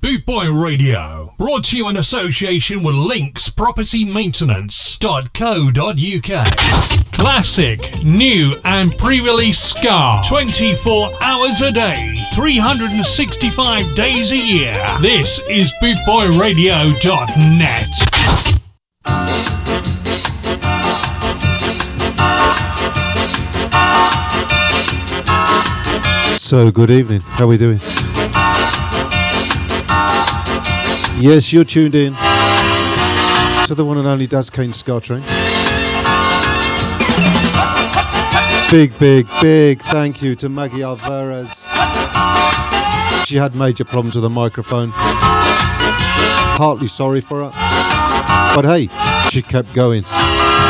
Bootboy Radio, brought to you in association with Links Property linkspropertymaintenance.co.uk. Classic, new, and pre release ska 24 hours a day, 365 days a year. This is bootboyradio.net. So, good evening. How are we doing? Yes, you're tuned in to the one and only Daz Kane Ska Train. Big, big, big thank you to Maggie Alvarez. She had major problems with the microphone. Partly sorry for her. But hey, she kept going.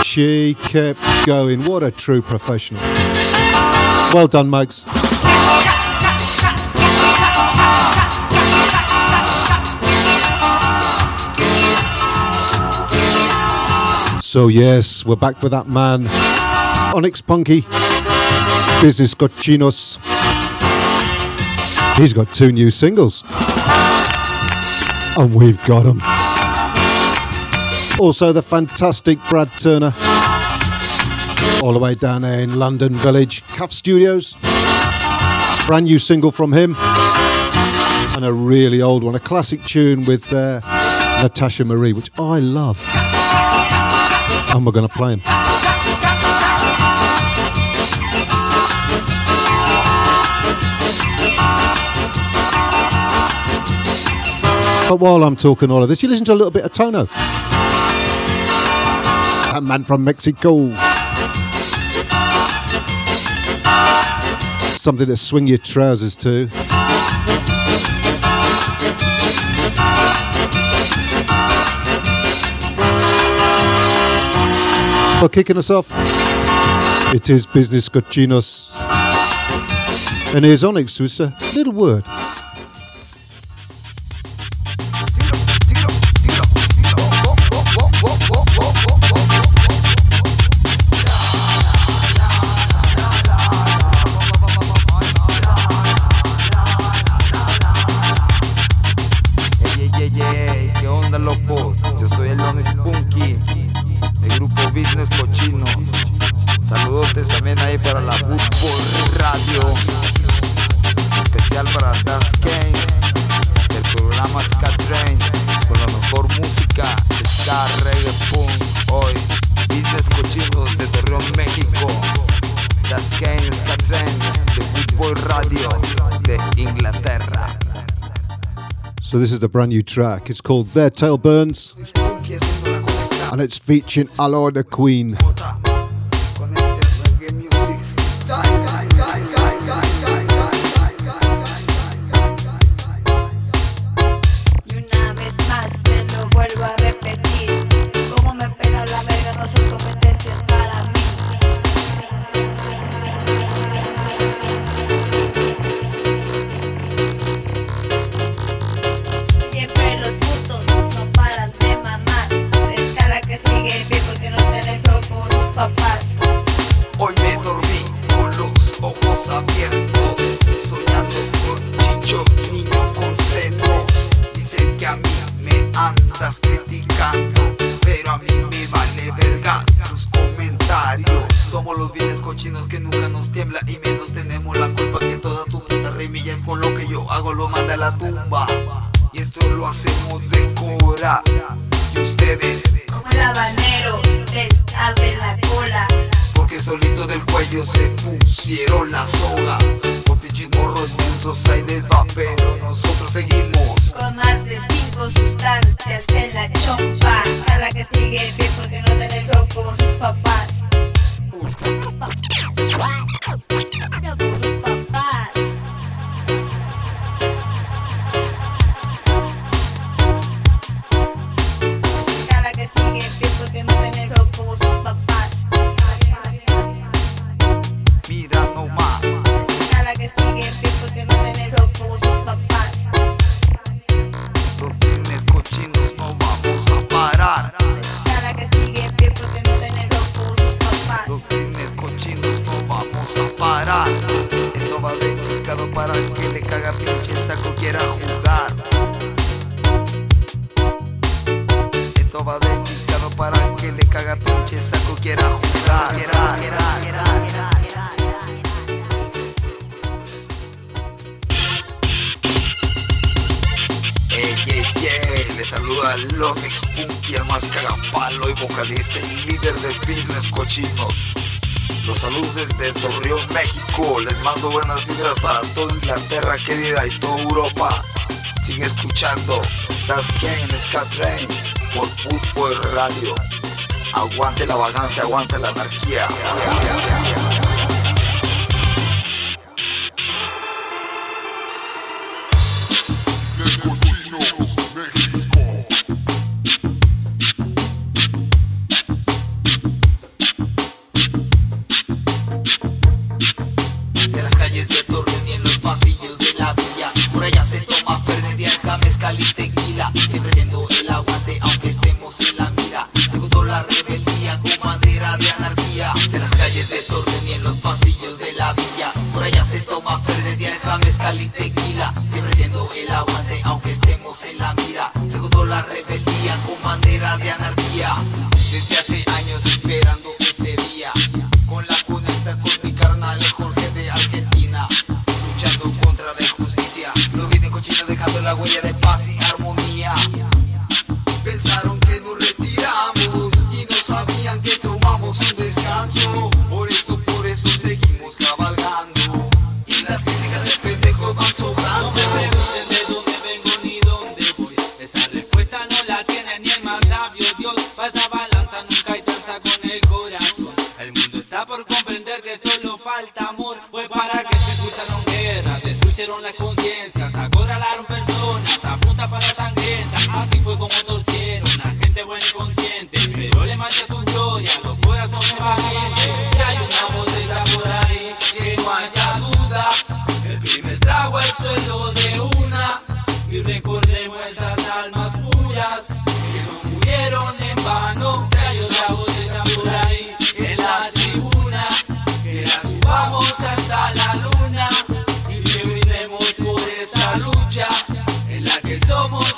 She kept going. What a true professional. Well done, Mags. So yes, we're back with that man, Onyx Punky, Business Cochinos. He's got two new singles, and we've got them. Also, the fantastic Brad Turner, all the way down there in London Village, Cuff Studios. Brand new single from him, and a really old one, a classic tune with uh, Natasha Marie, which I love and we're to play him. But while I'm talking all of this, you listen to a little bit of Tono. That man from Mexico. Something to swing your trousers to. For kicking us off, it is Business Cochinos. And here's Onyx with a little word. Is the brand new track. It's called Their Tail Burns. And it's featuring Aloe the Queen. criticando, pero a mí me vale verga tus comentarios. Somos los bienes cochinos que nunca nos tiembla y menos tenemos la culpa que toda tu puta remilla con lo que yo hago lo manda a la tumba. Ska por Football Radio. Aguante la vagancia, aguante la anarquía.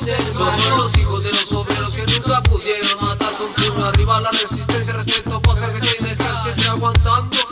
Somos los hijos de los obreros que nunca pudieron matar con puño arriba la resistencia, respeto, pasar que se están siempre aguantando.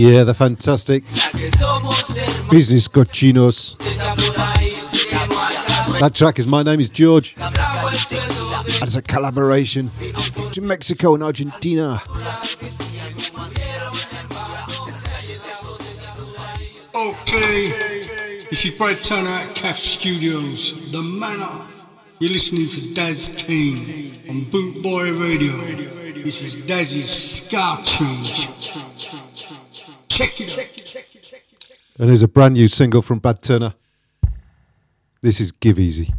Yeah, the fantastic business cochinos. That track is My Name is George. It's a collaboration between Mexico and Argentina. Okay, this is Brad Turner at CAF Studios, The Manor. You're listening to Daz Kane on Boot Boy Radio. This is Daz's Ska Train. And there's a brand new single from Brad Turner. This is Give Easy.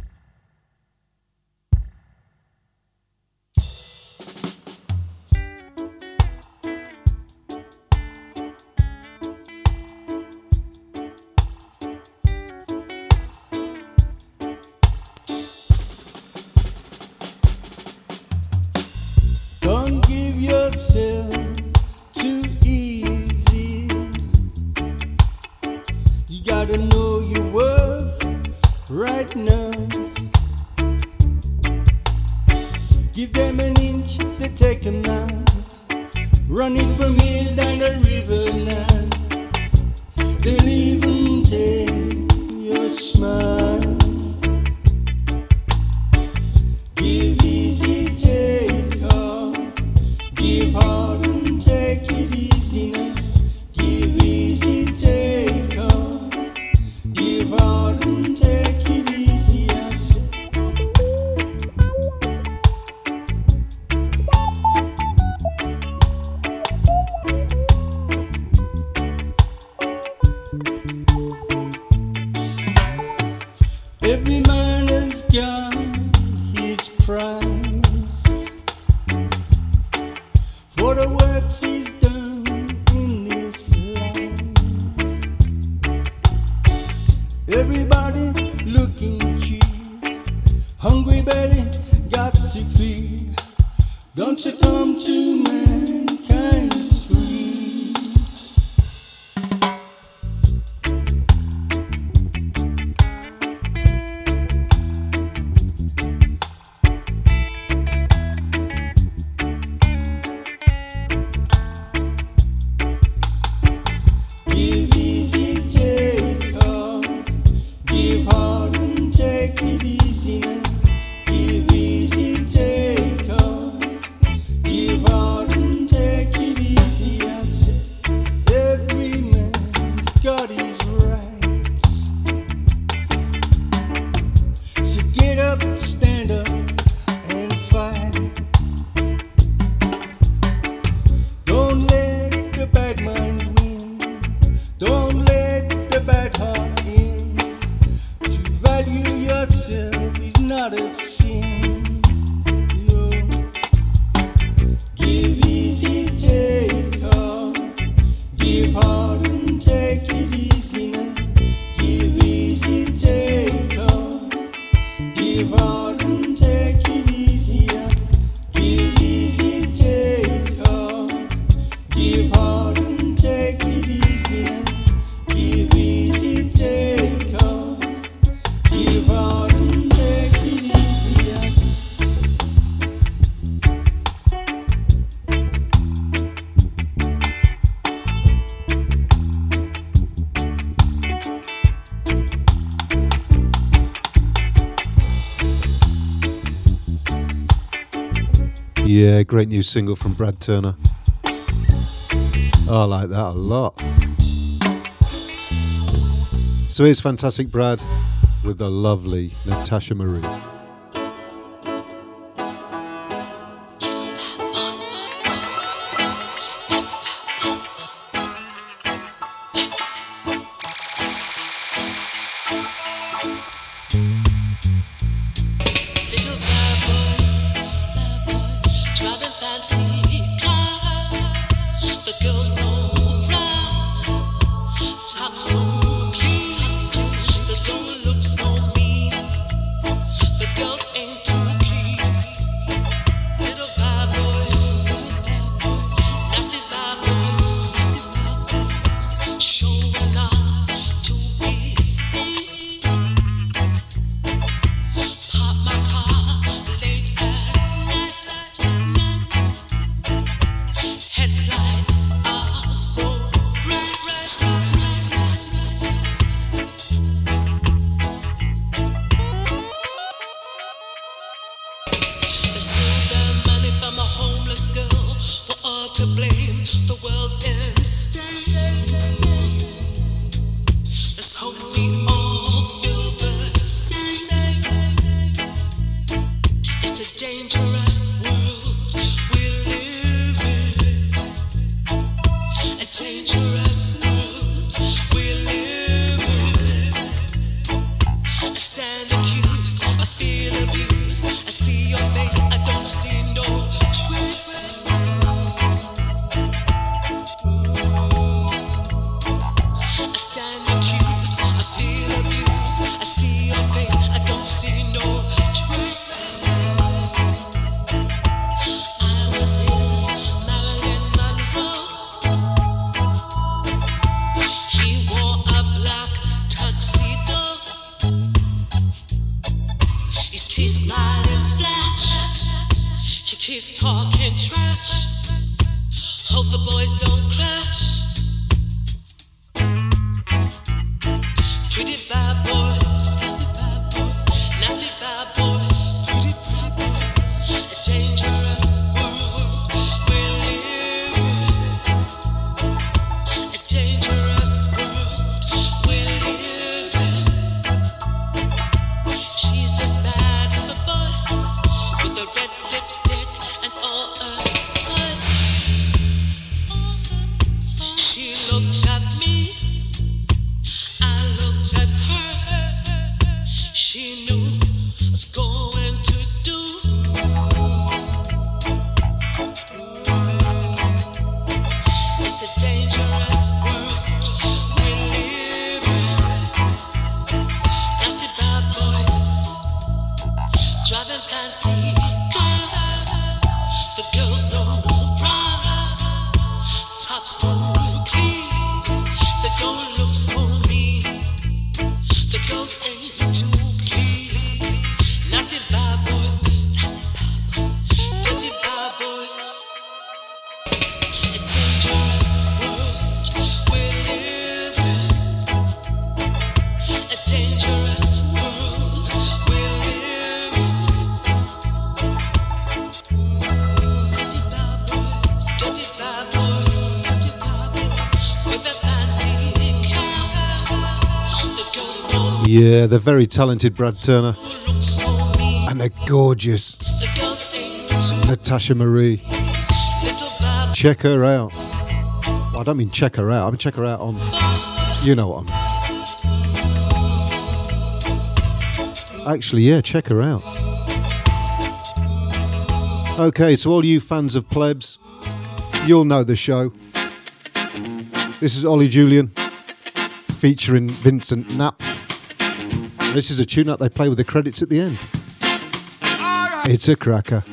Yeah, great new single from Brad Turner. I like that a lot. So here's Fantastic Brad with the lovely Natasha Marie. Yeah, they're very talented, Brad Turner. And they're gorgeous. Natasha Marie. Check her out. Well, I don't mean check her out, I mean check her out on. You know what I mean. Actually, yeah, check her out. Okay, so all you fans of plebs, you'll know the show. This is Ollie Julian featuring Vincent Knapp. This is a tune that they play with the credits at the end. It's a cracker.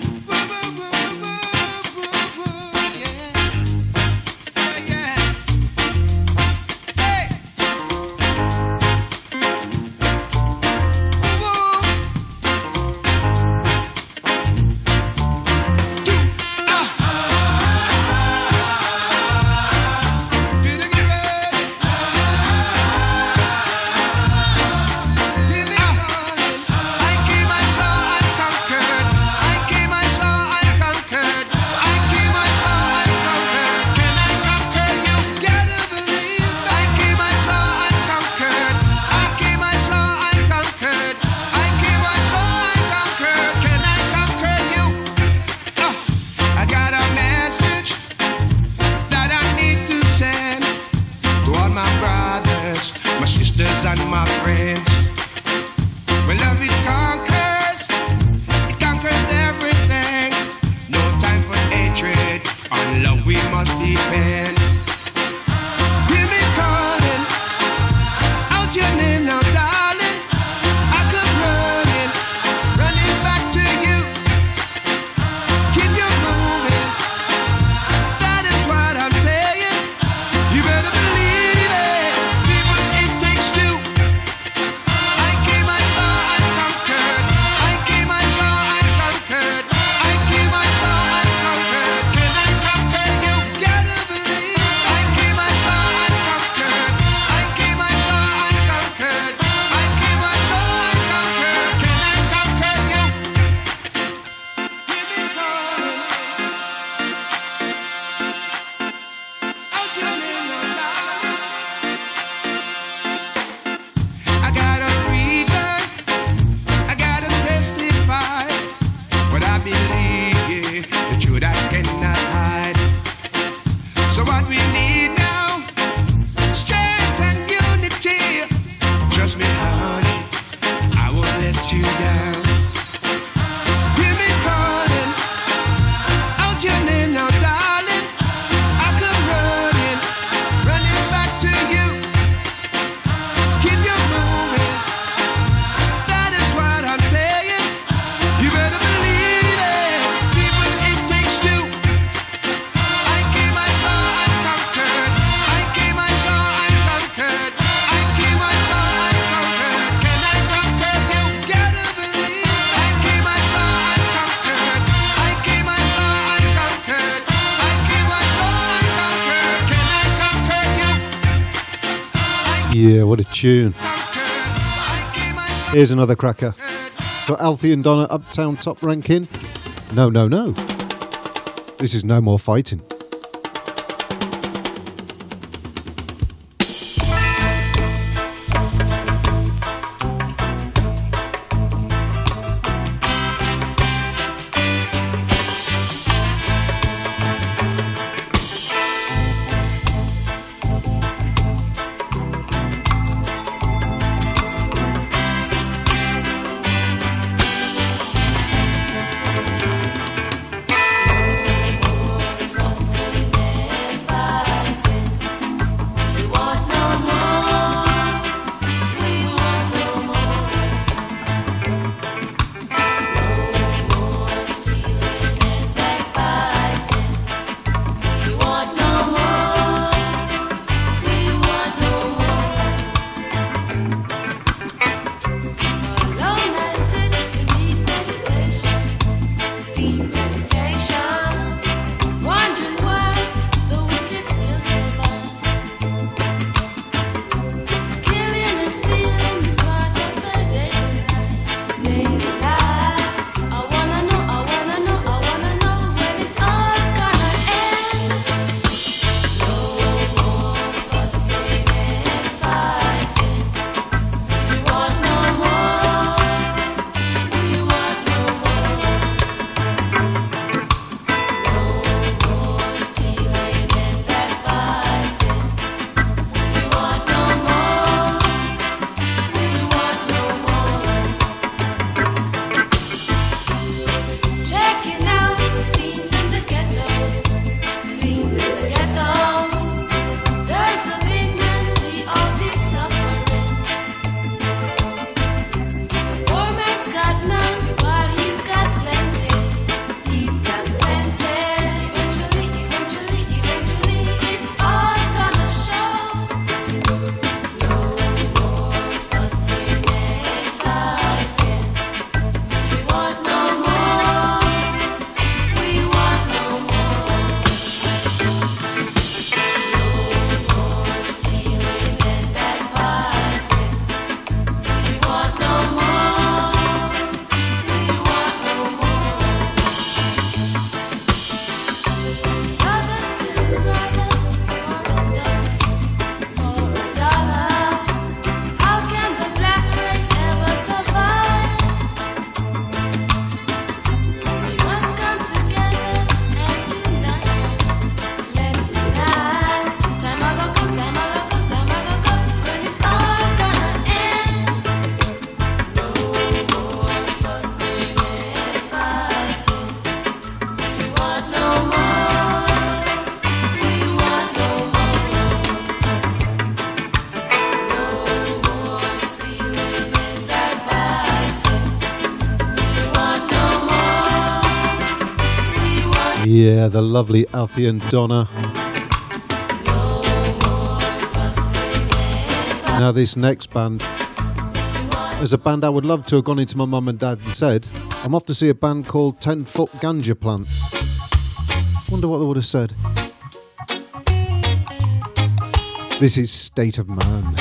Here's another cracker. So Althea and Donna Uptown top ranking? No, no, no. This is no more fighting. The lovely Althea and Donna. Now, this next band is a band I would love to have gone into my mum and dad and said, I'm off to see a band called 10 Foot Ganja Plant. Wonder what they would have said. This is State of Man.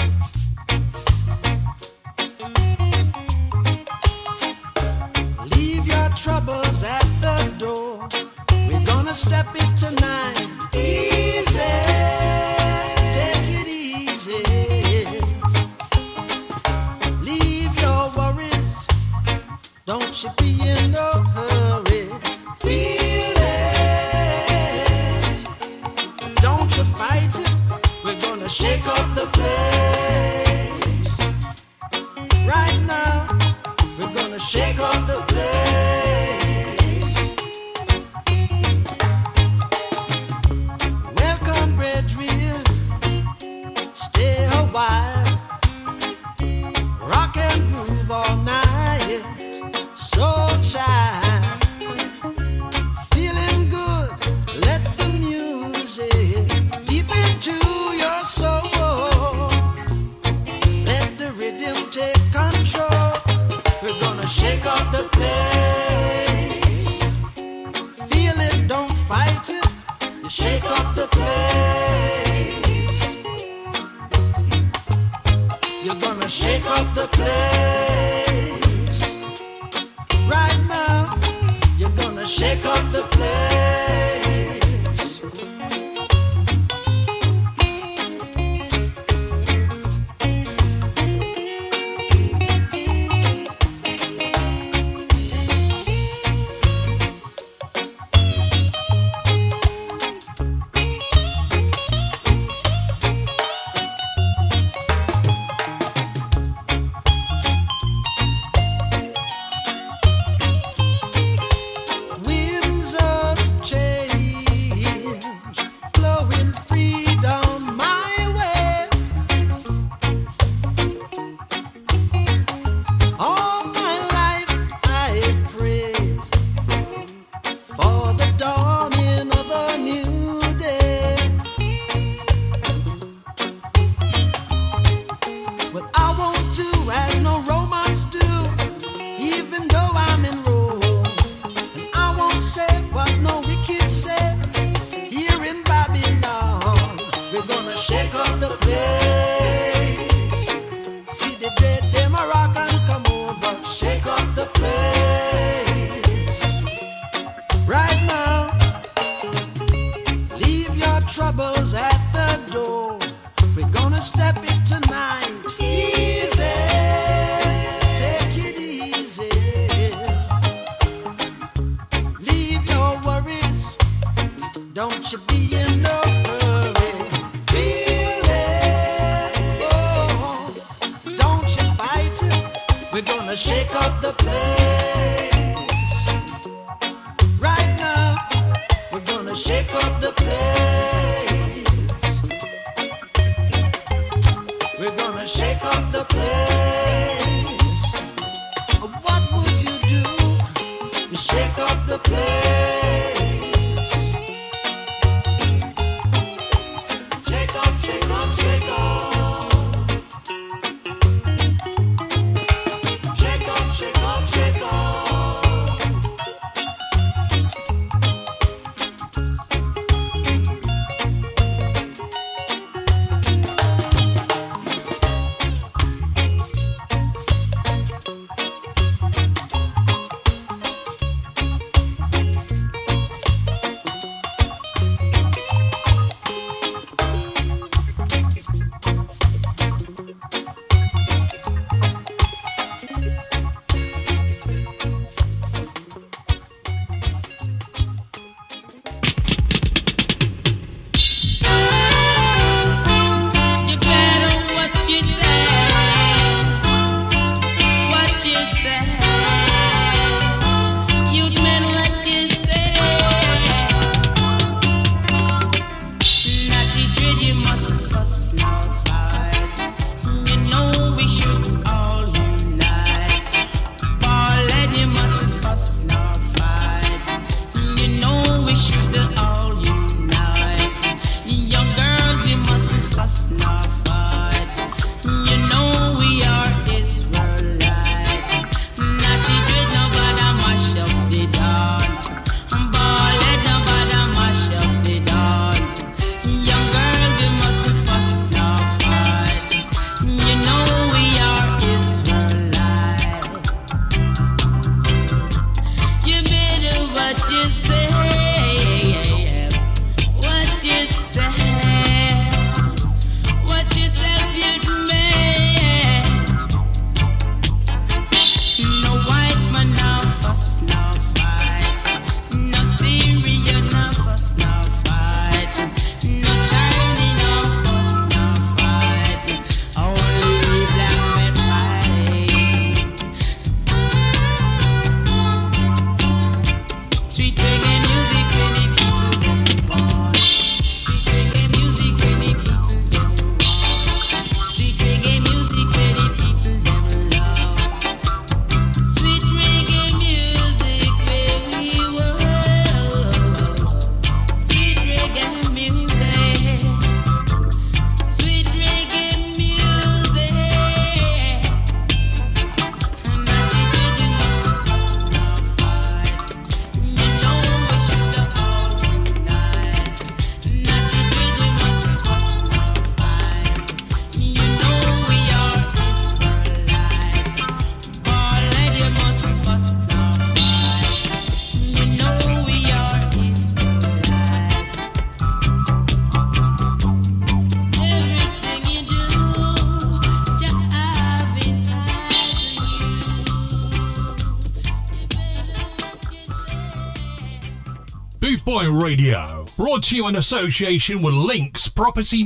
You in association with Links Property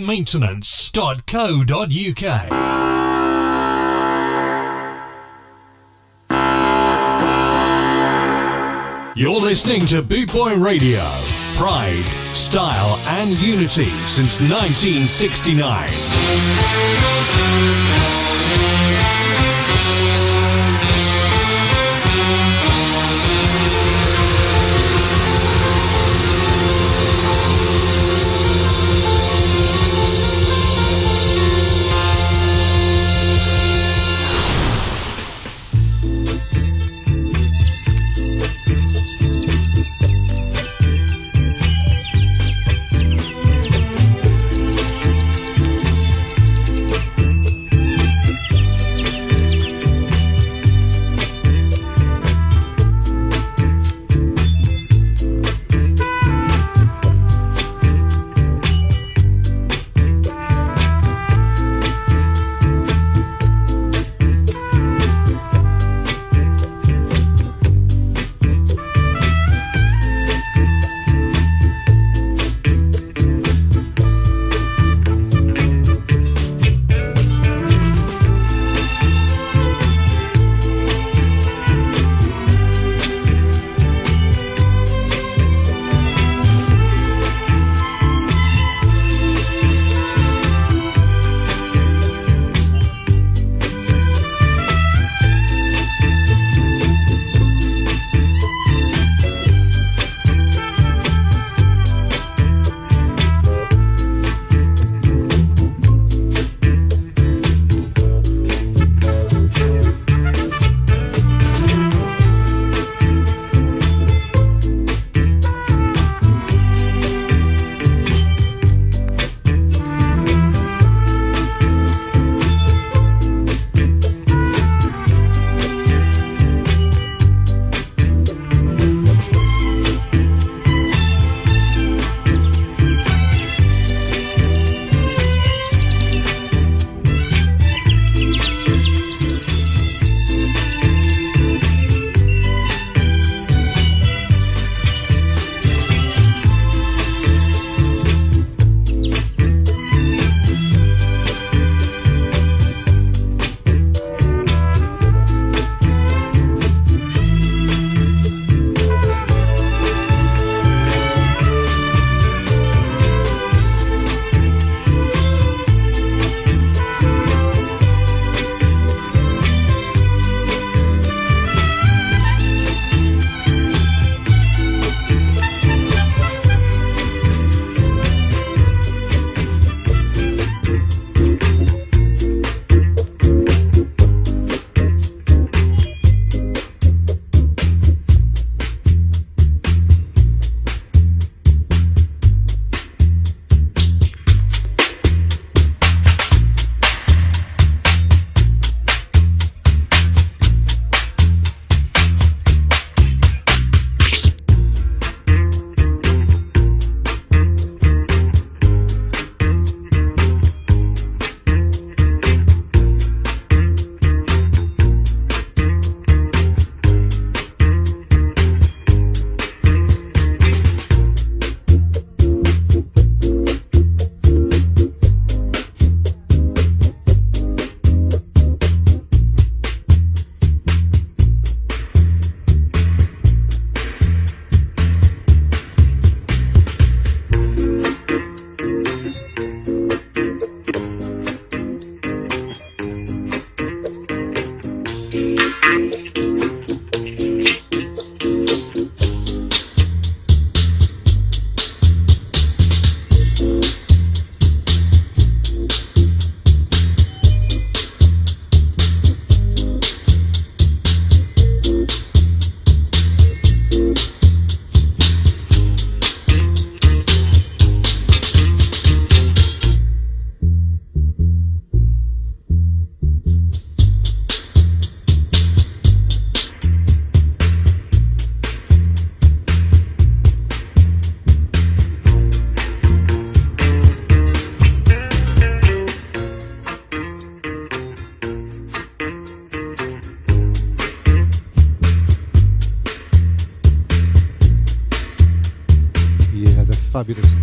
You're listening to Bootboy Radio. Pride, style, and unity since 1969.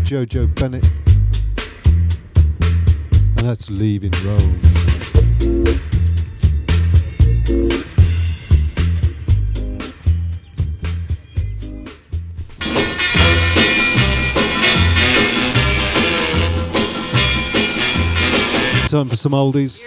Jojo Bennett. And that's Leaving Rome. Time for some oldies.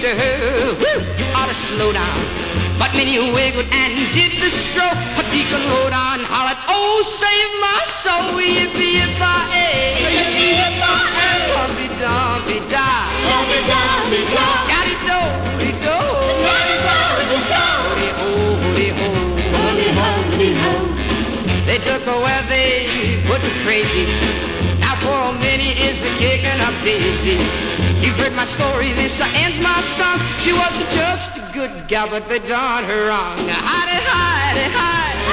To her, woo, you ought to slow down. But Minnie wiggled and did the stroke. Her deacon on, hollered, oh, save my soul, yippee yippee yippee yippee Humpy dumpy da, humpy dumpy da, gaddy do, dee do, gaddy do, dee do, holy ho, holy holy. They took her where they put the. Poor Kicking up daisies. You've heard my story, this ends my song. She wasn't just a good gal, but they done her wrong. Hidey, hidey, hide. Hidey, hidey.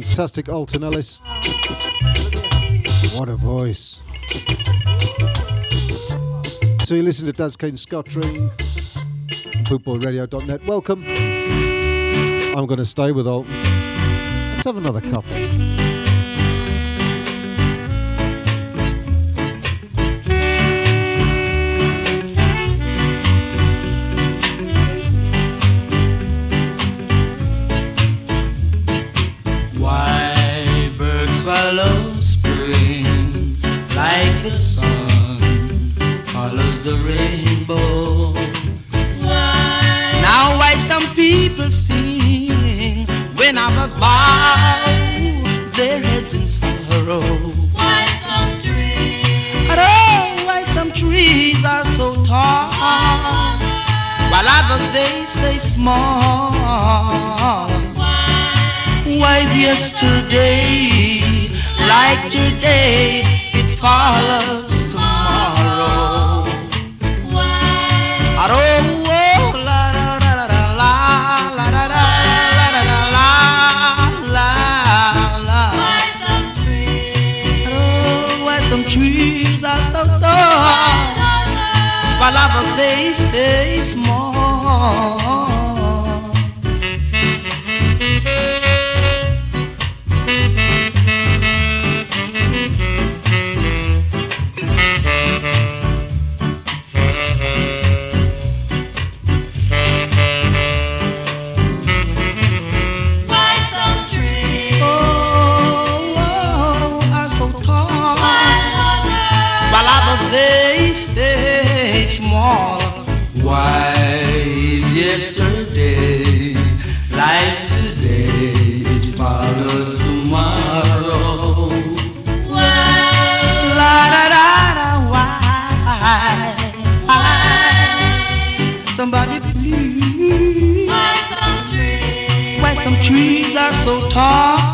Fantastic Alton Ellis. What a voice. So you listen to Daz Kane Scottering on bootboyradio.net. Welcome. I'm going to stay with Alton. Let's have another couple. trees are so tall.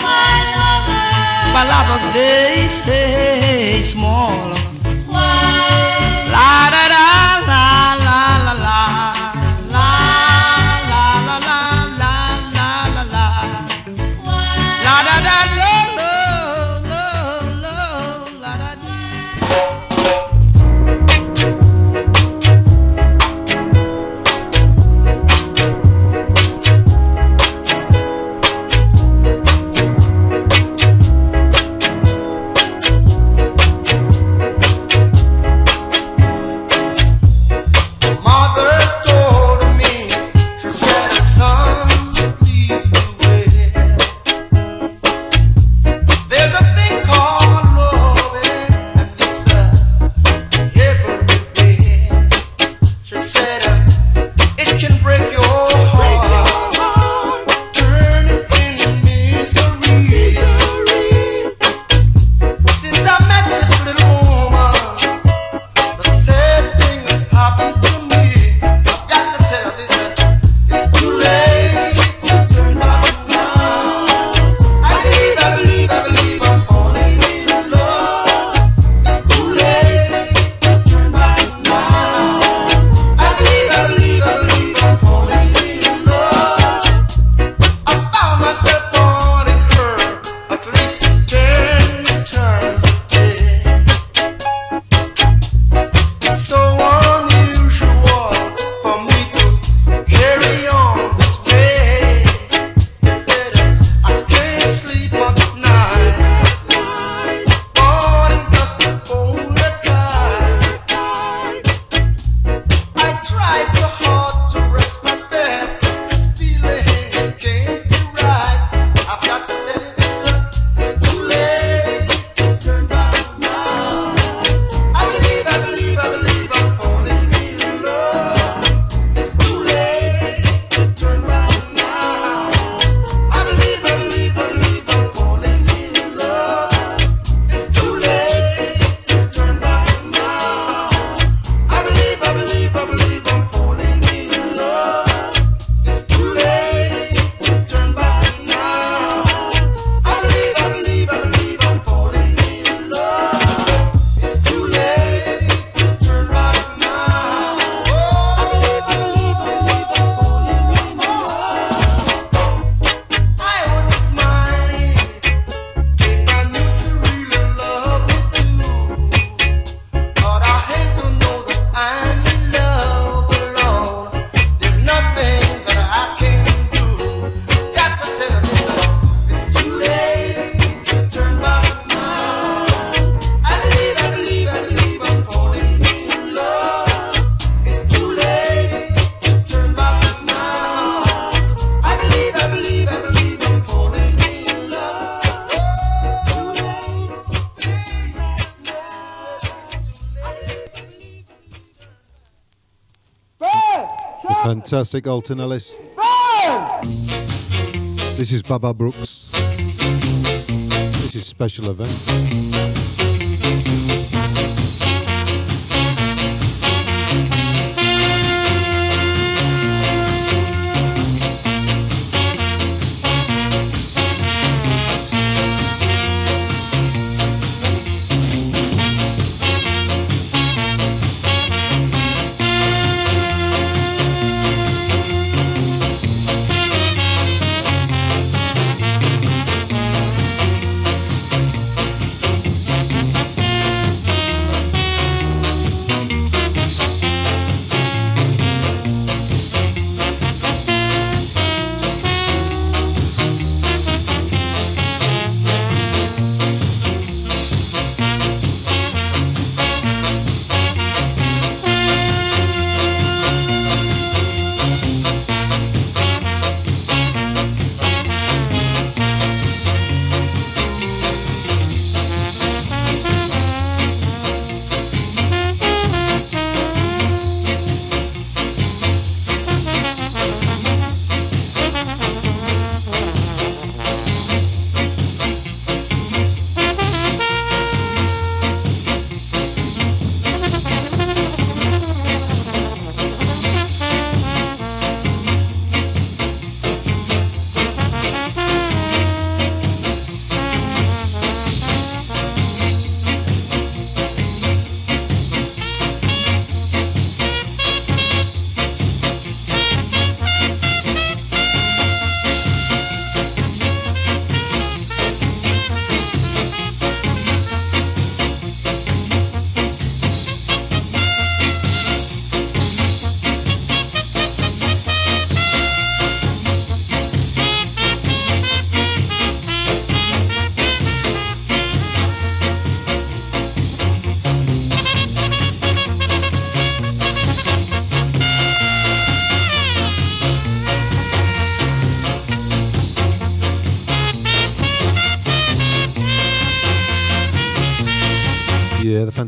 My lovers, my lovers they stay small. Fantastic, Alton Ellis. This is Baba Brooks. This is special event.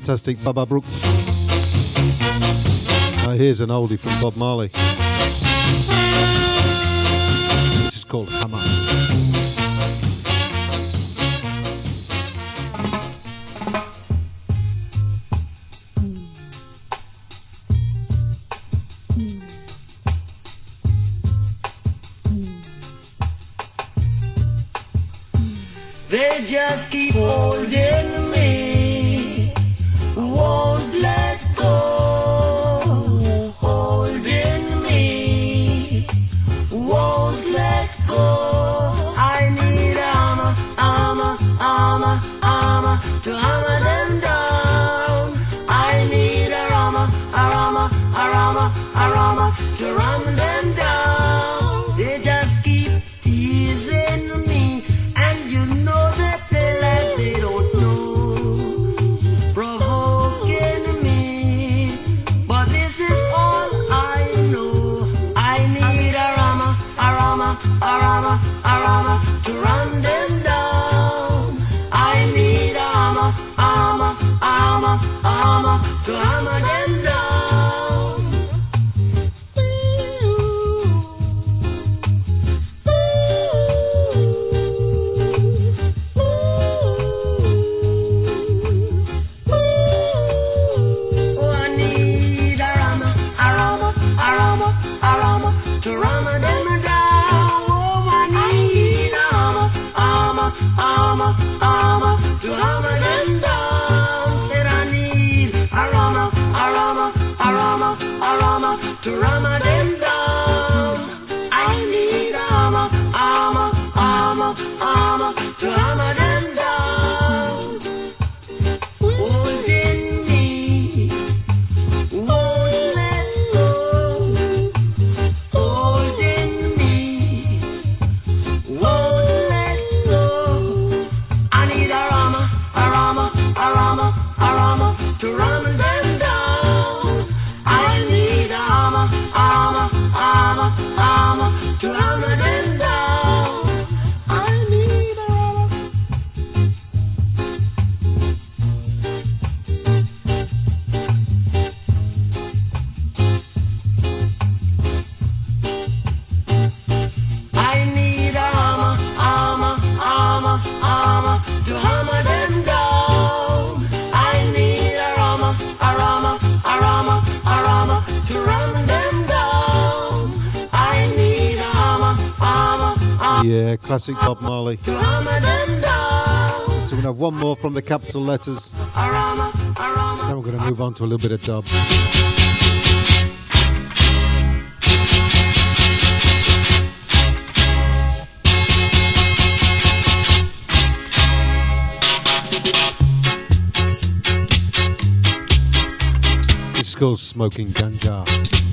Fantastic Baba Brook. Now here's an oldie from Bob Marley. This is called Hammer. Classic Bob Marley. to hammer them down. So we're going to have one more from the capital letters. Arama, arama. Then we're going to move on to a little bit of dub. It's called Smoking Ganja.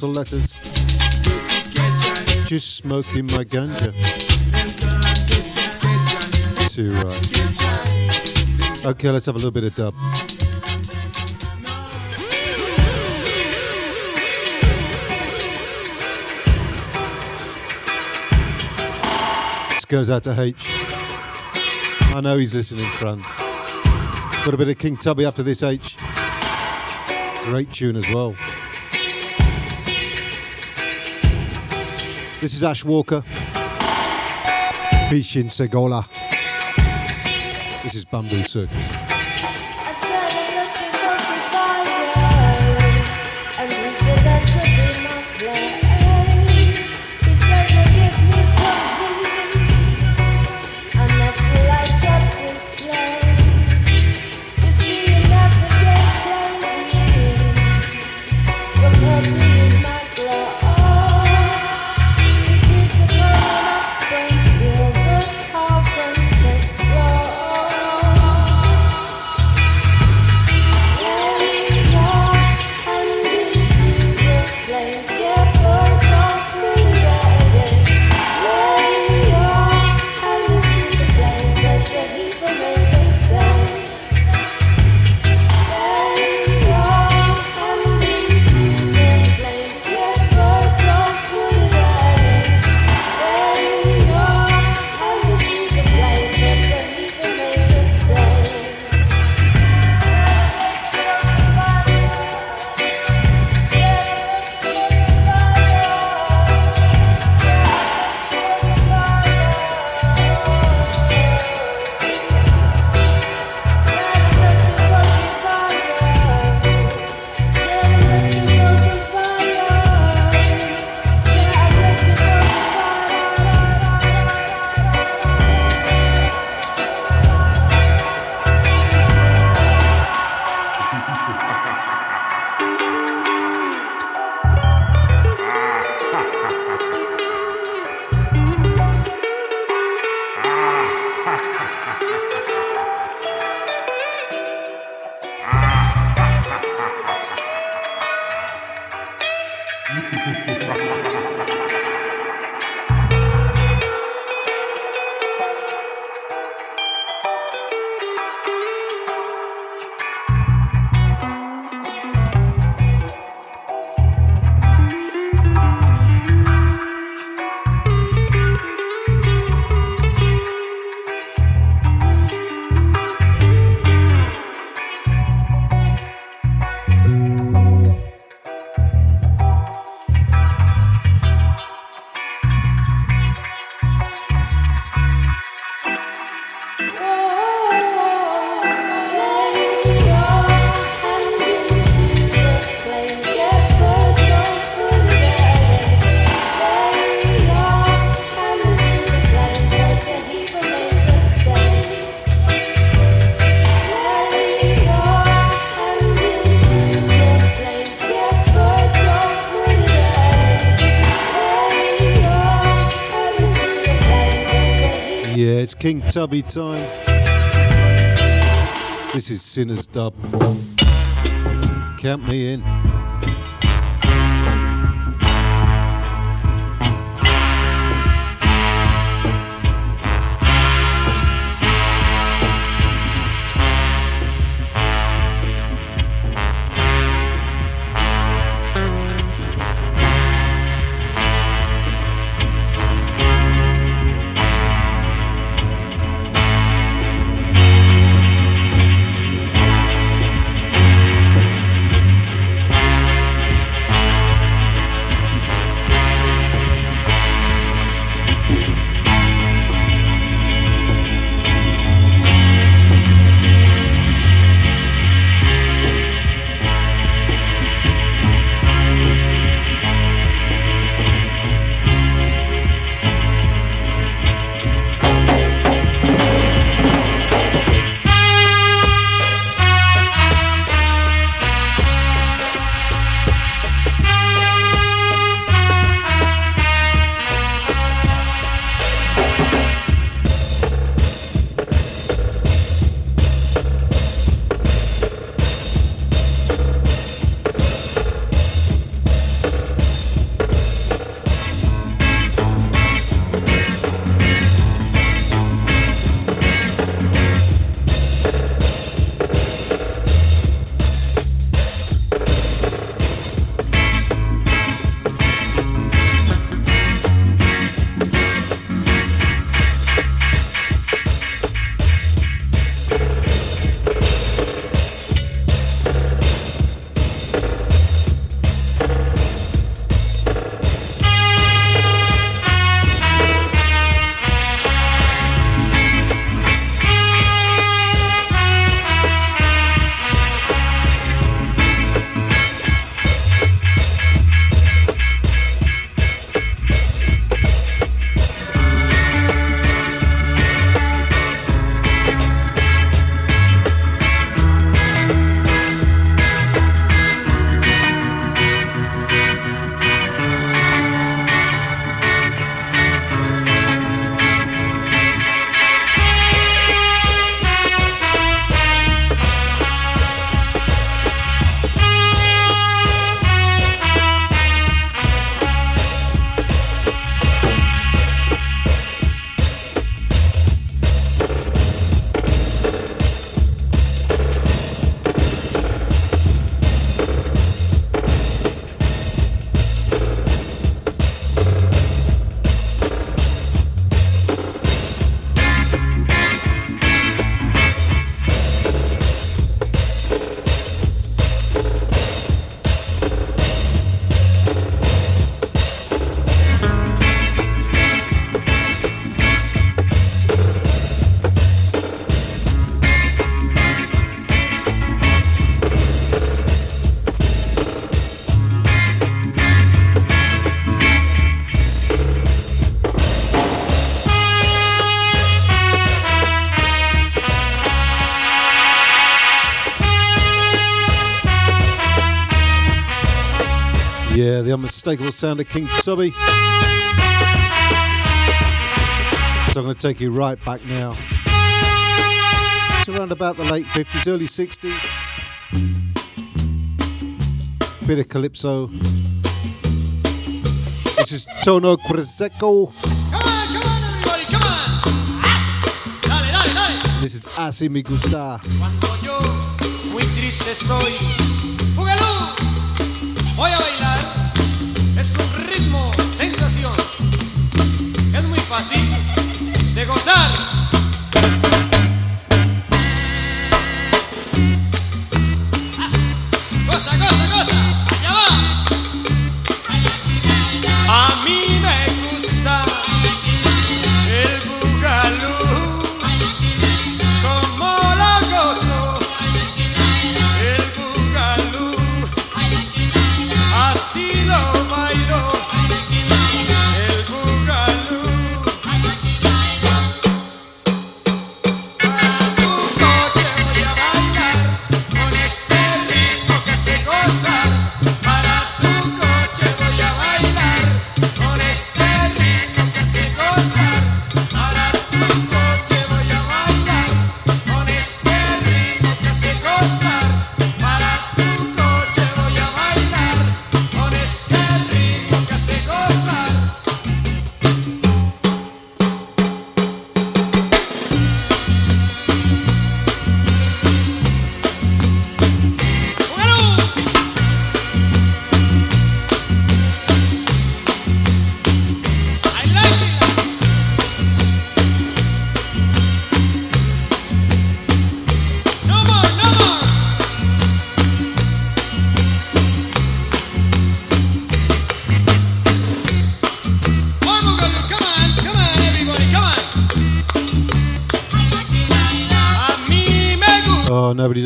Capital letters. Just smoking my ganja. Too right. Uh, okay, let's have a little bit of dub. This goes out to H. I know he's listening in France. Got a bit of King Tubby after this H. Great tune as well. This is Ash Walker. Fishin Segola. This is Bamboo Circus. Tubby time. This is Sinner's Dub. Count me in. The unmistakable sound of King Tubby. So I'm going to take you right back now. It's around about the late 50s, early 60s. Bit of calypso. This is Tono Cresseco. Everybody, come on. Ah. Dale, dale, dale. This is Así Me Gusta. Cuando yo muy triste estoy, ¡Búgalo! Voy a así de gozar.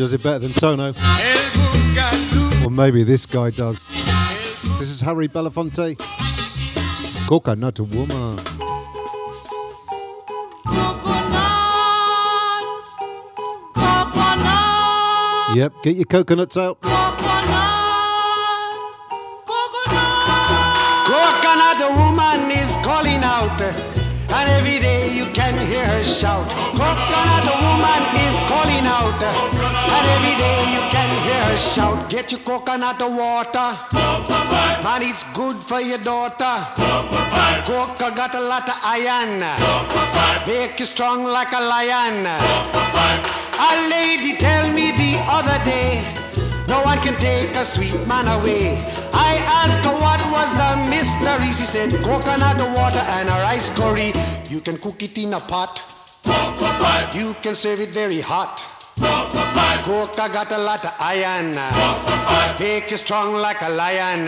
Does it better than Tono. Or maybe this guy does. This is Harry Belafonte. Coconut Woman. Coconut. Yep, get your coconuts out. Coconut woman is calling out, and every day you can hear her shout. Coconut woman is calling out, every day you can hear her shout. Get your coconut water, man, it's good for your daughter. Coca got a lot of iron, make you strong like a lion. A lady tell me the other day. No one can take a sweet man away. I asked her what was the mystery. She said coconut water and a rice curry. You can cook it in a pot. You can serve it very hot. Coca got a lot of iron. Make you strong like a lion.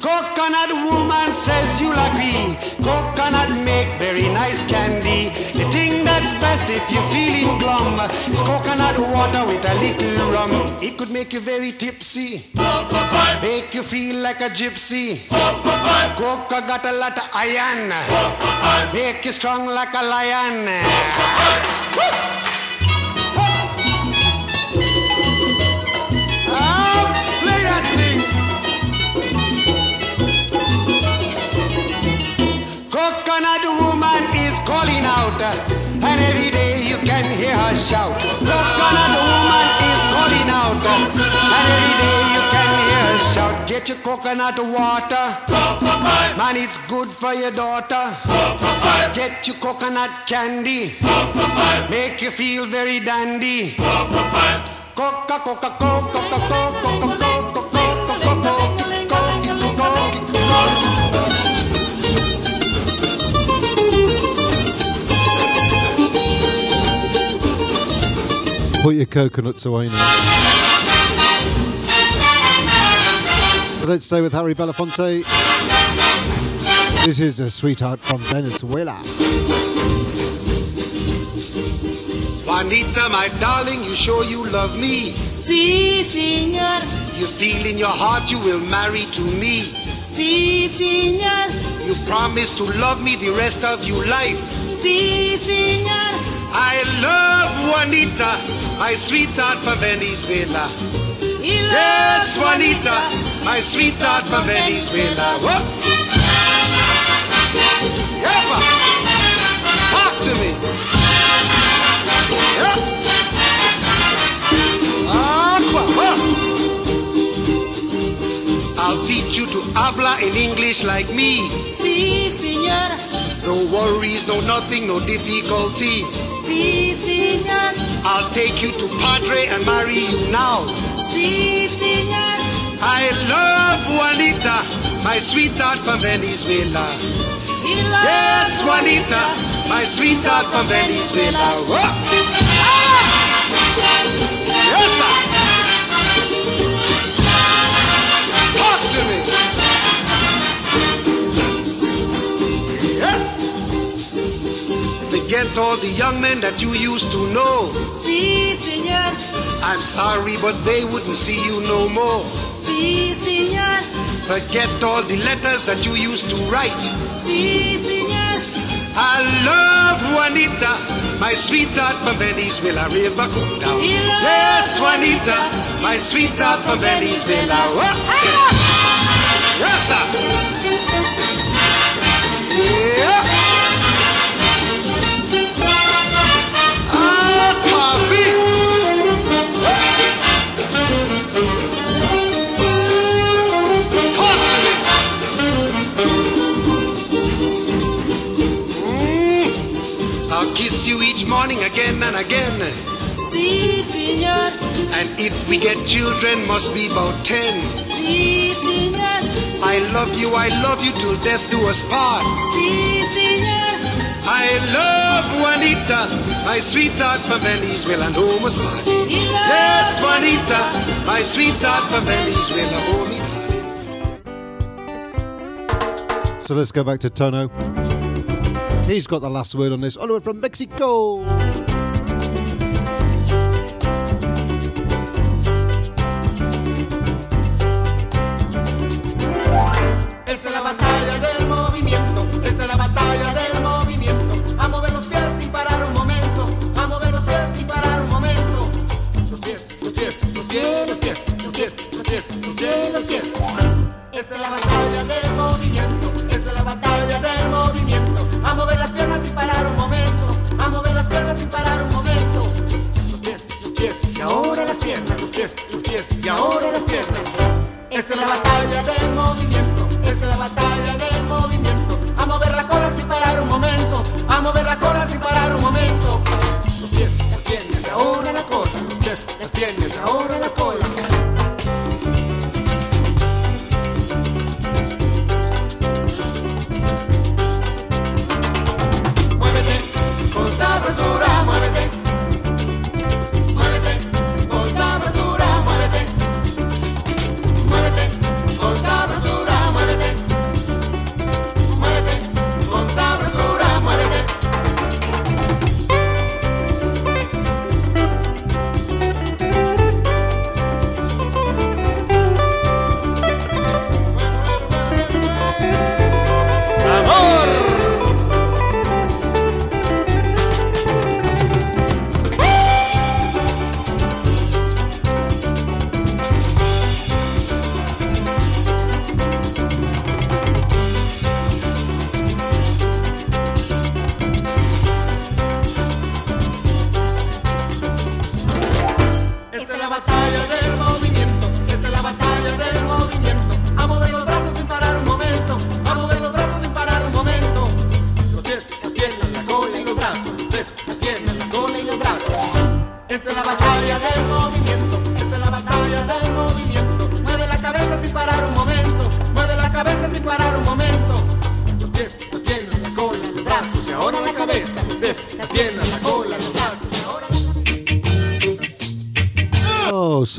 Coconut woman says you'll agree. Coconut make very nice candy. The thing that's best if is water with a little rum. It could make you very tipsy, make you feel like a gypsy. Coca got a lot of iron, make you strong like a lion. Ah, play that thing. Coconut woman is calling out, and every can hear her shout. Coconut woman is calling out, and every day you can hear her shout. Get your coconut water, man, it's good for your daughter. Get your coconut candy, make you feel very dandy. Coca, Coca, Coca, Coca, Coca, Coca, Put your coconuts away now. So let's stay with Harry Belafonte. This is a sweetheart from Venezuela. Juanita, my darling, you sure you love me? Sí, señor. You feel in your heart you will marry to me. Sí, señor. You promise to love me the rest of your life. Sí, señor. I love Juanita, my sweetheart from Venezuela. Yes, Juanita, my sweetheart from Venezuela. Whoop. Yepa. to me. Yeah. Aqua, huh? I'll teach you to habla in English like me. Sí, señor. No worries, no nothing, no difficulty. Sí, señor. I'll take you to Padre and marry you now. Sí, señor. I love Juanita, my sweetheart from Venezuela. Yes, Juanita, my sweetheart from Venezuela. Whoa. Yes, sir. All the young men that you used to know. Sí, señor. I'm sorry, but they wouldn't see you no more. Sí, señor. Forget all the letters that you used to write. Sí, señor. I love Juanita, my sweetheart from Venezuela. River come down. Yes, Juanita, my sweetheart from Venezuela. Whoa. Yes, sir. Yeah. Each morning again and again. Sí, señor. And if we get children, must be about ten. Sí, señor. I love you, I love you till death do us part. Sí, señor. I love Juanita, my sweetheart from Venezuela, no massage. Yes, Juanita, my sweetheart from Venezuela, oh me. So let's go back to Tono. He's got the last word on this. All the way from Mexico.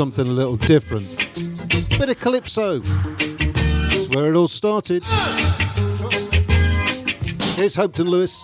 Something a little different. Bit of calypso. That's where it all started. Here's Hopeton Lewis.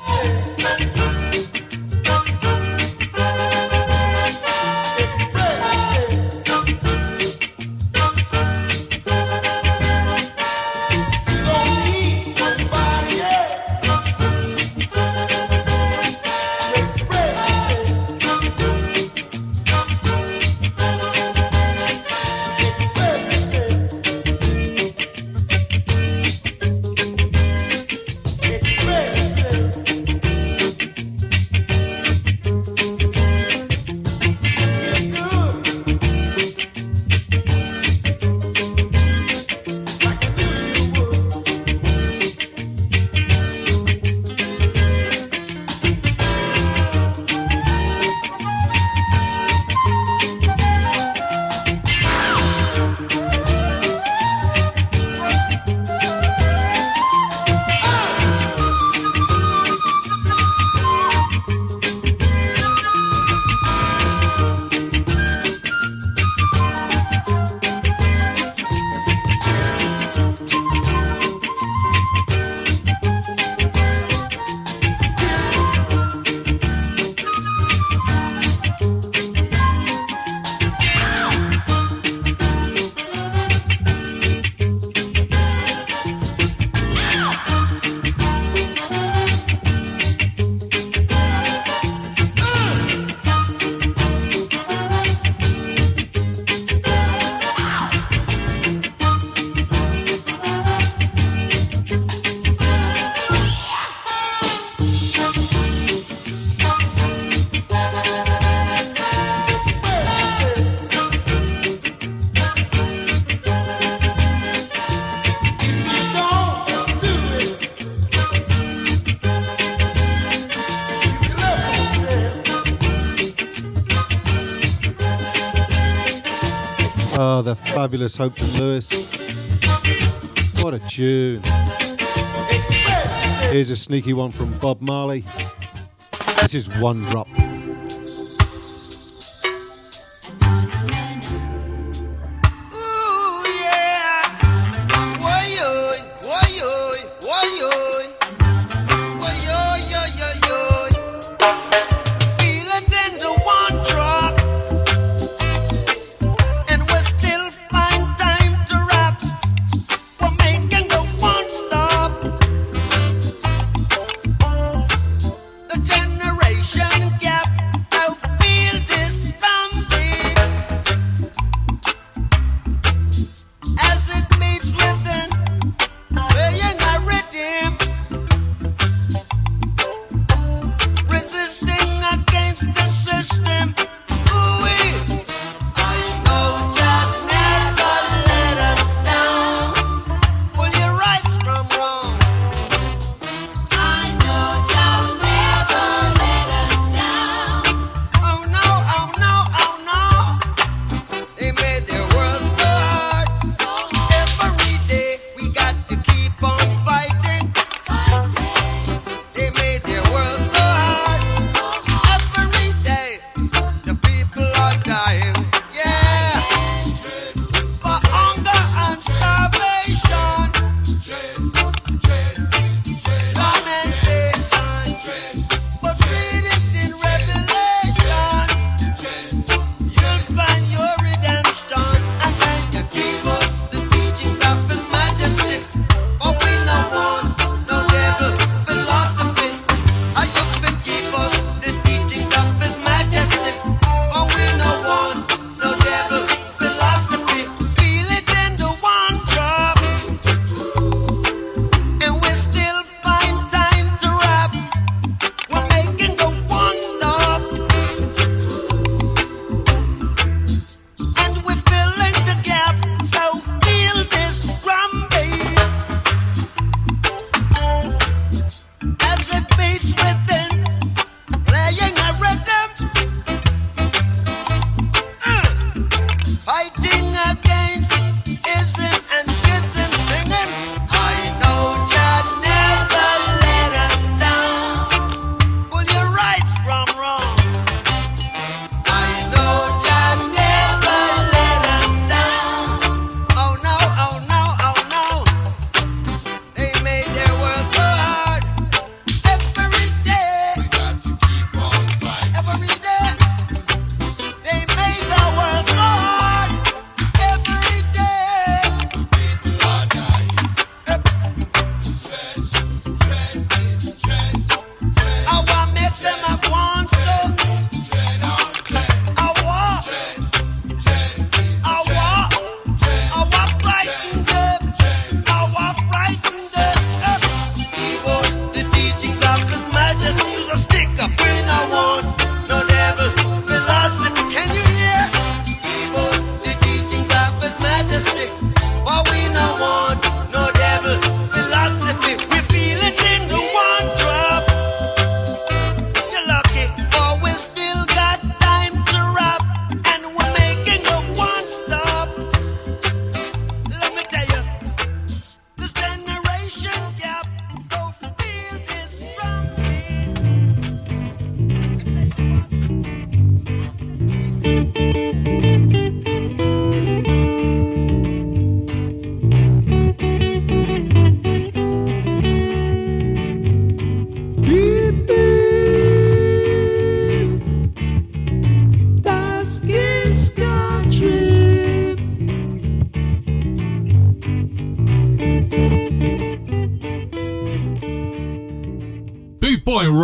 fabulous Hopeton Lewis. What a tune. Here's a sneaky one from Bob Marley. This is One Drop.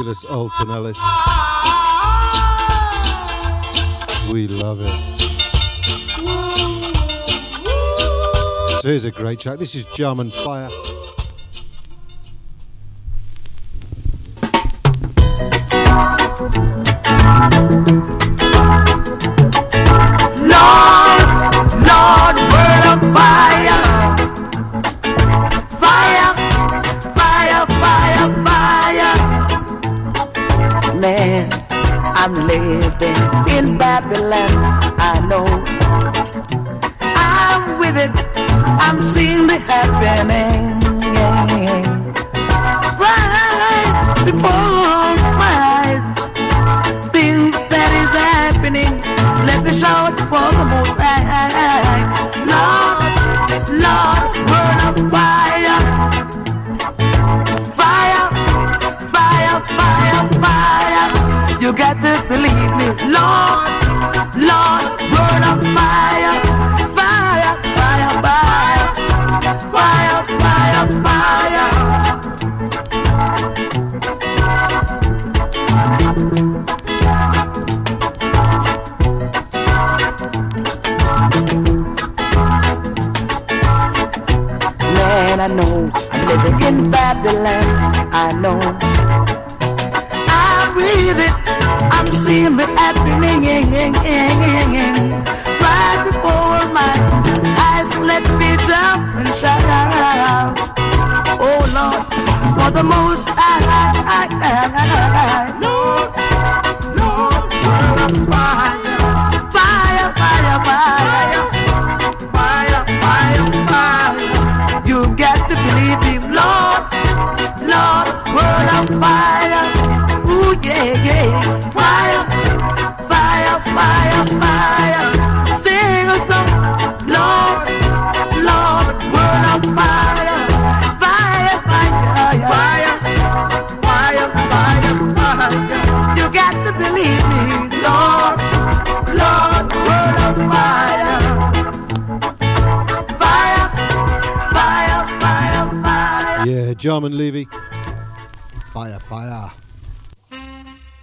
fabulous Alton Ellis. We love it. So here's a great track. This is German Fire.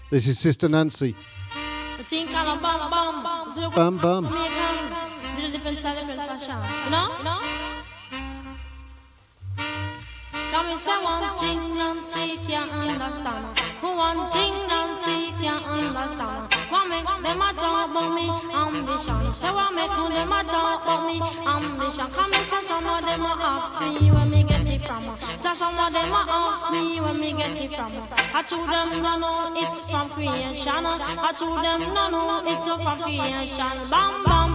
This is Sister Nancy. Bum bum. Tell me say one thing Nancy can't understand. One thing Nancy can't understand. Make them a talk about me ambition? Say make them a talk me Ambition commission, some of them are ask me where me get it from. Just some of them are ask me where me get it from. I told them no no, it's from creation. I told them no no, it's from creation. Bam bam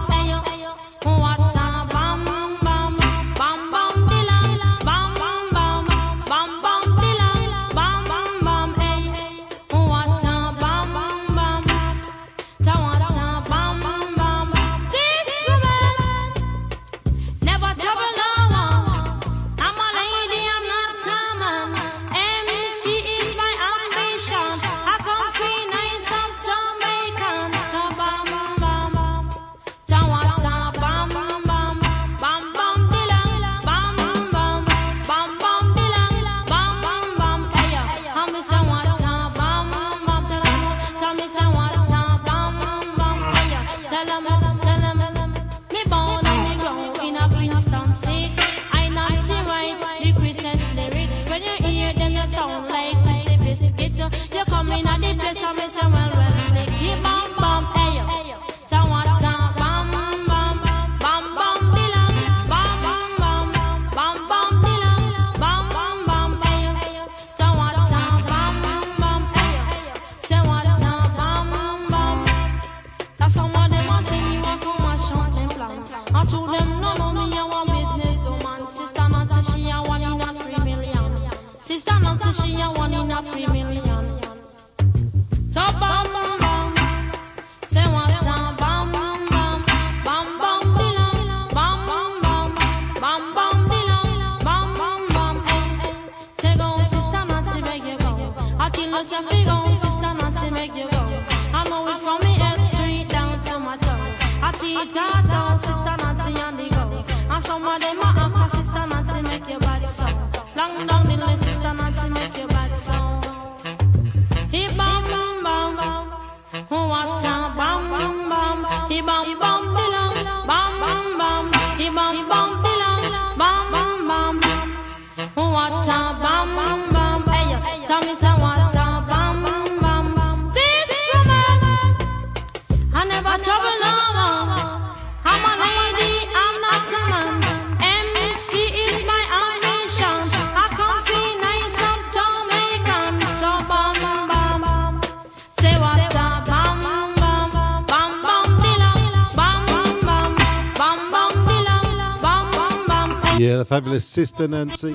fabulous sister Nancy.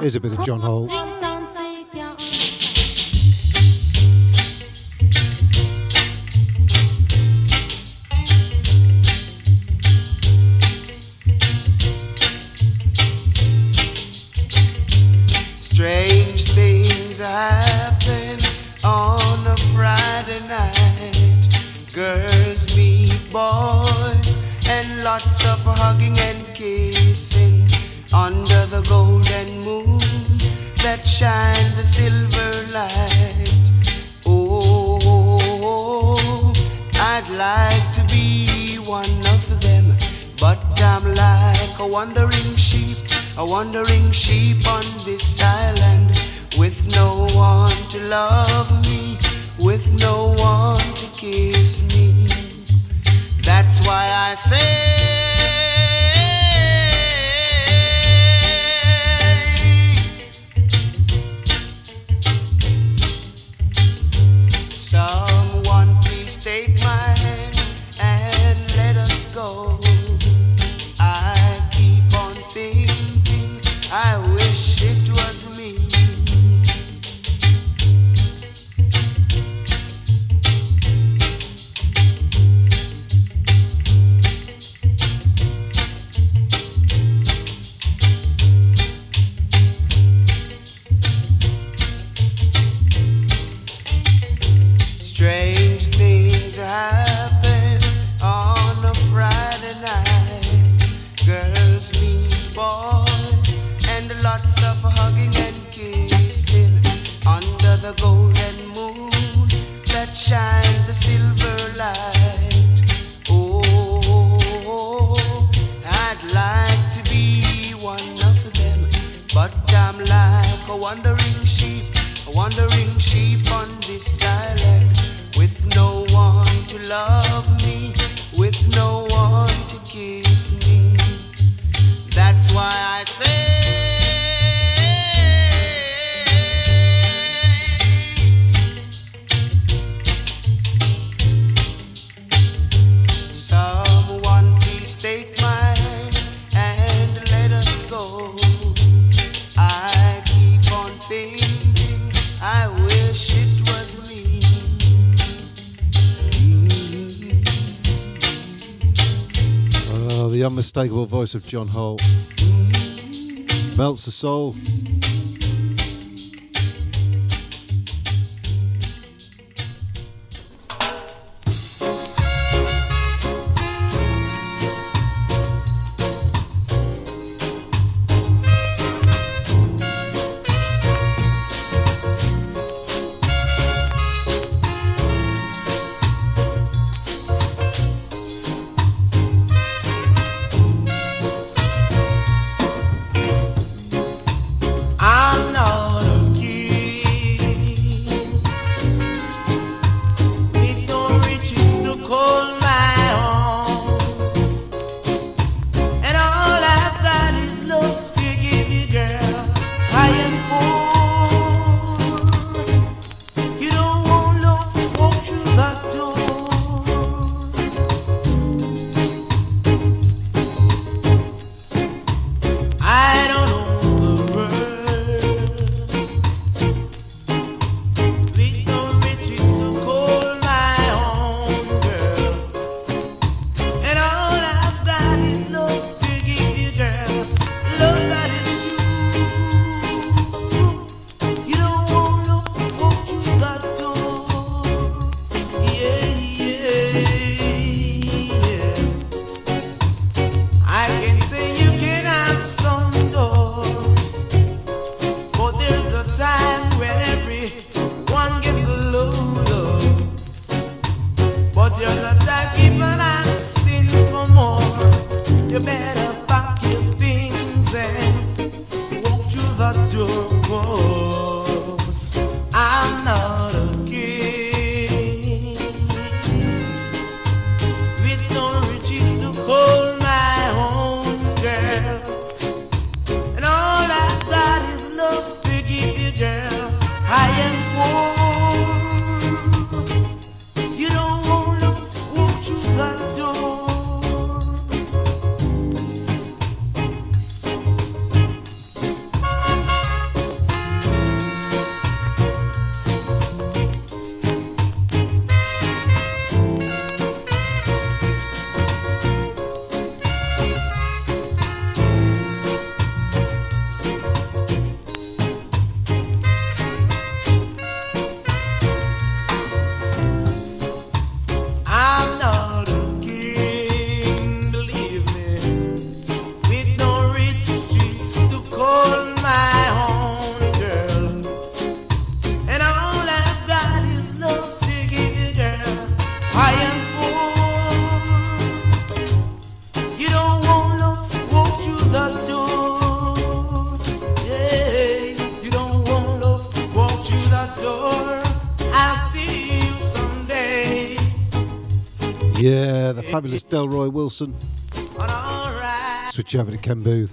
Here's a bit of John Holt. I said. unmistakable voice of John Holt melts the soul. Fabulous Delroy Wilson. Switch over to Ken Boothe.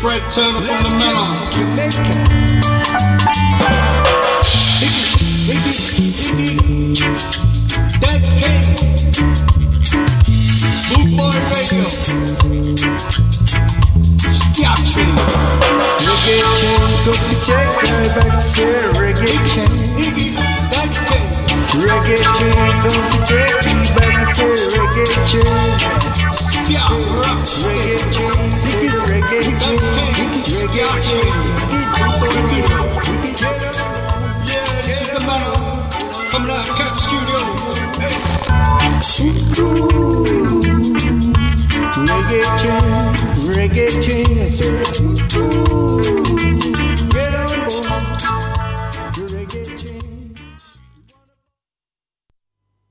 Fred Taylor from the Miller. That's King. Blue Boy Radio. Schiacci. Reggae King, cook the check, I bet reggae Reggae King. That's King. Reggae King, cook the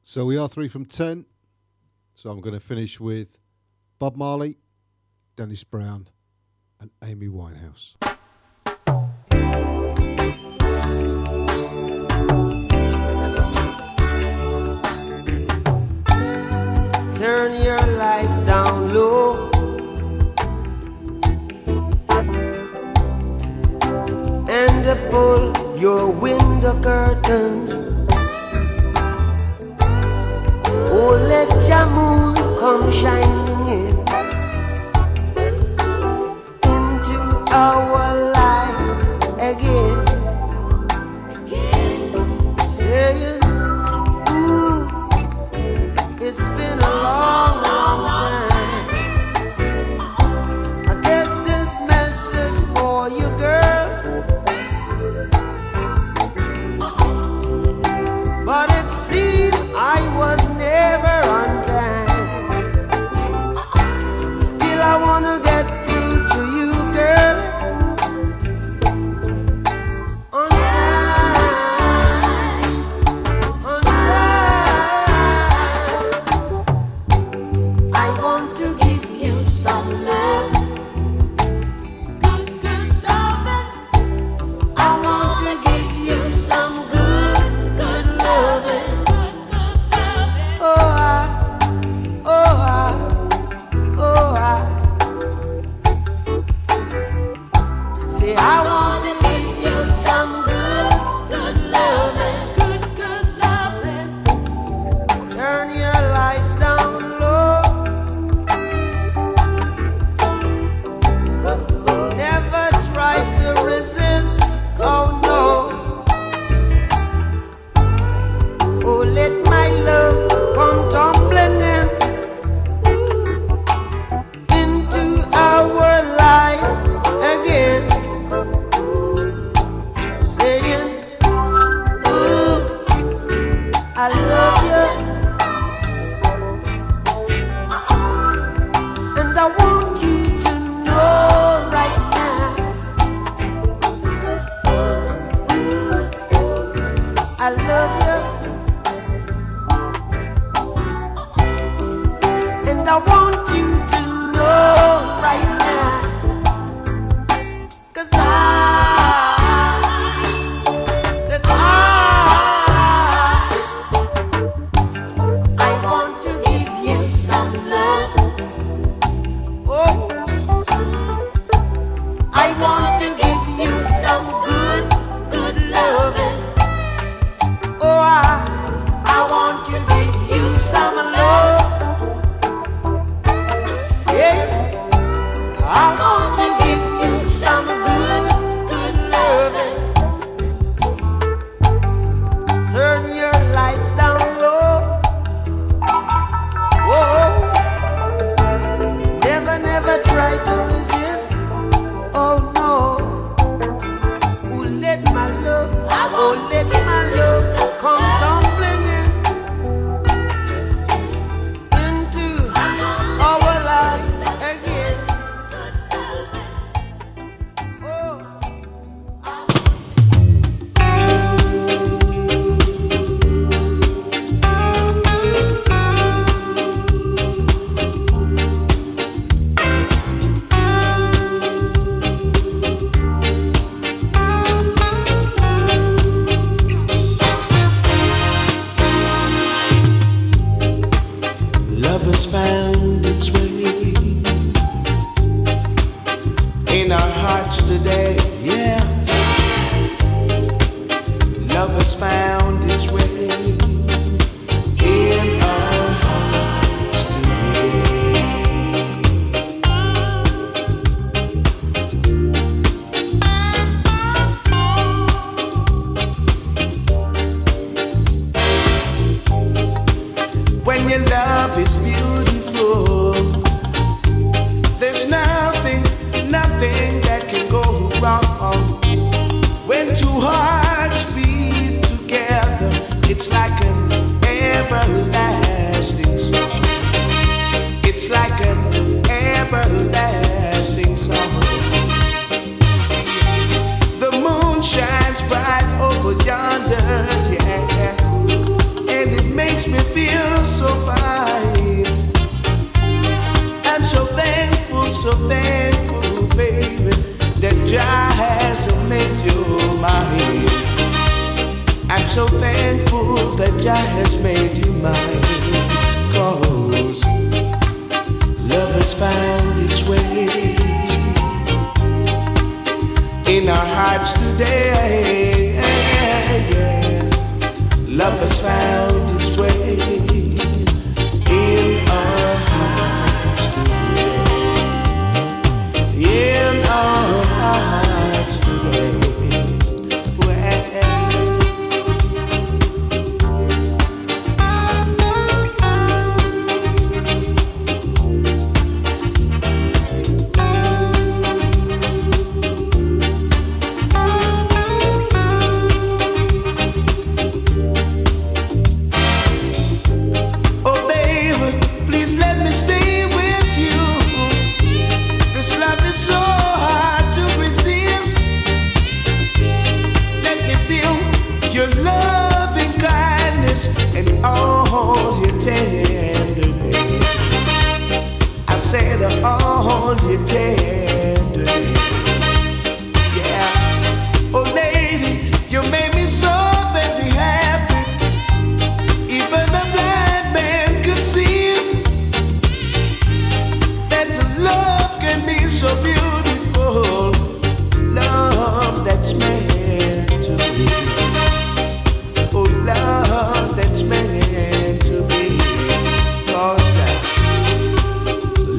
So we are three from ten. So I'm going to finish with Bob Marley, Dennis Brown, and Amy Winehouse. turn your lights down low. And pull your window curtains. Oh, let your moon come shining in into our life. You give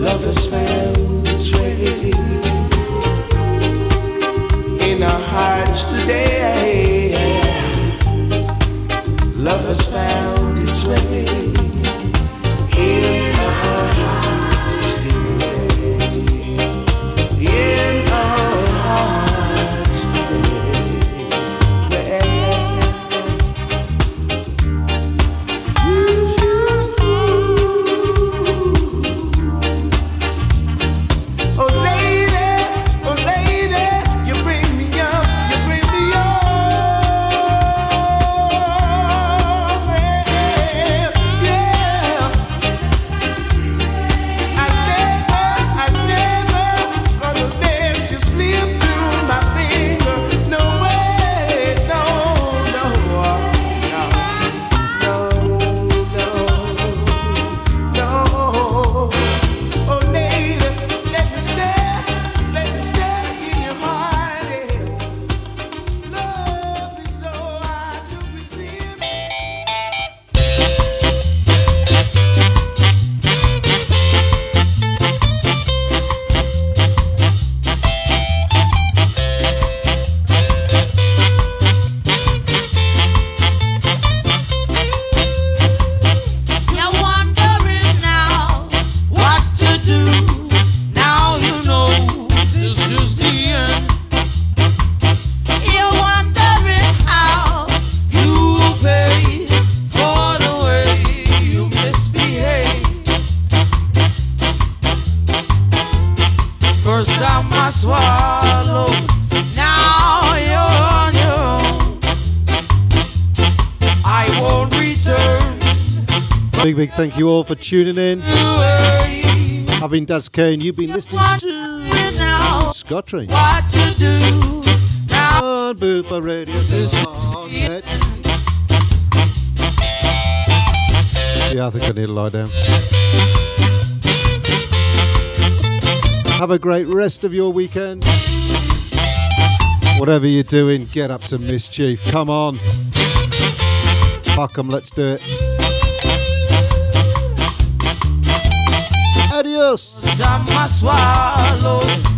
Love has found its way in our hearts today. Love has found you all for tuning in. I've been Daz Kane. You've been listening to Ska Train on Bootboy Radio. Yeah, I think I need to lie down. Have a great rest of your weekend. Whatever you're doing, get up to mischief. Come on. fuck 'em. let's do it. my swallows.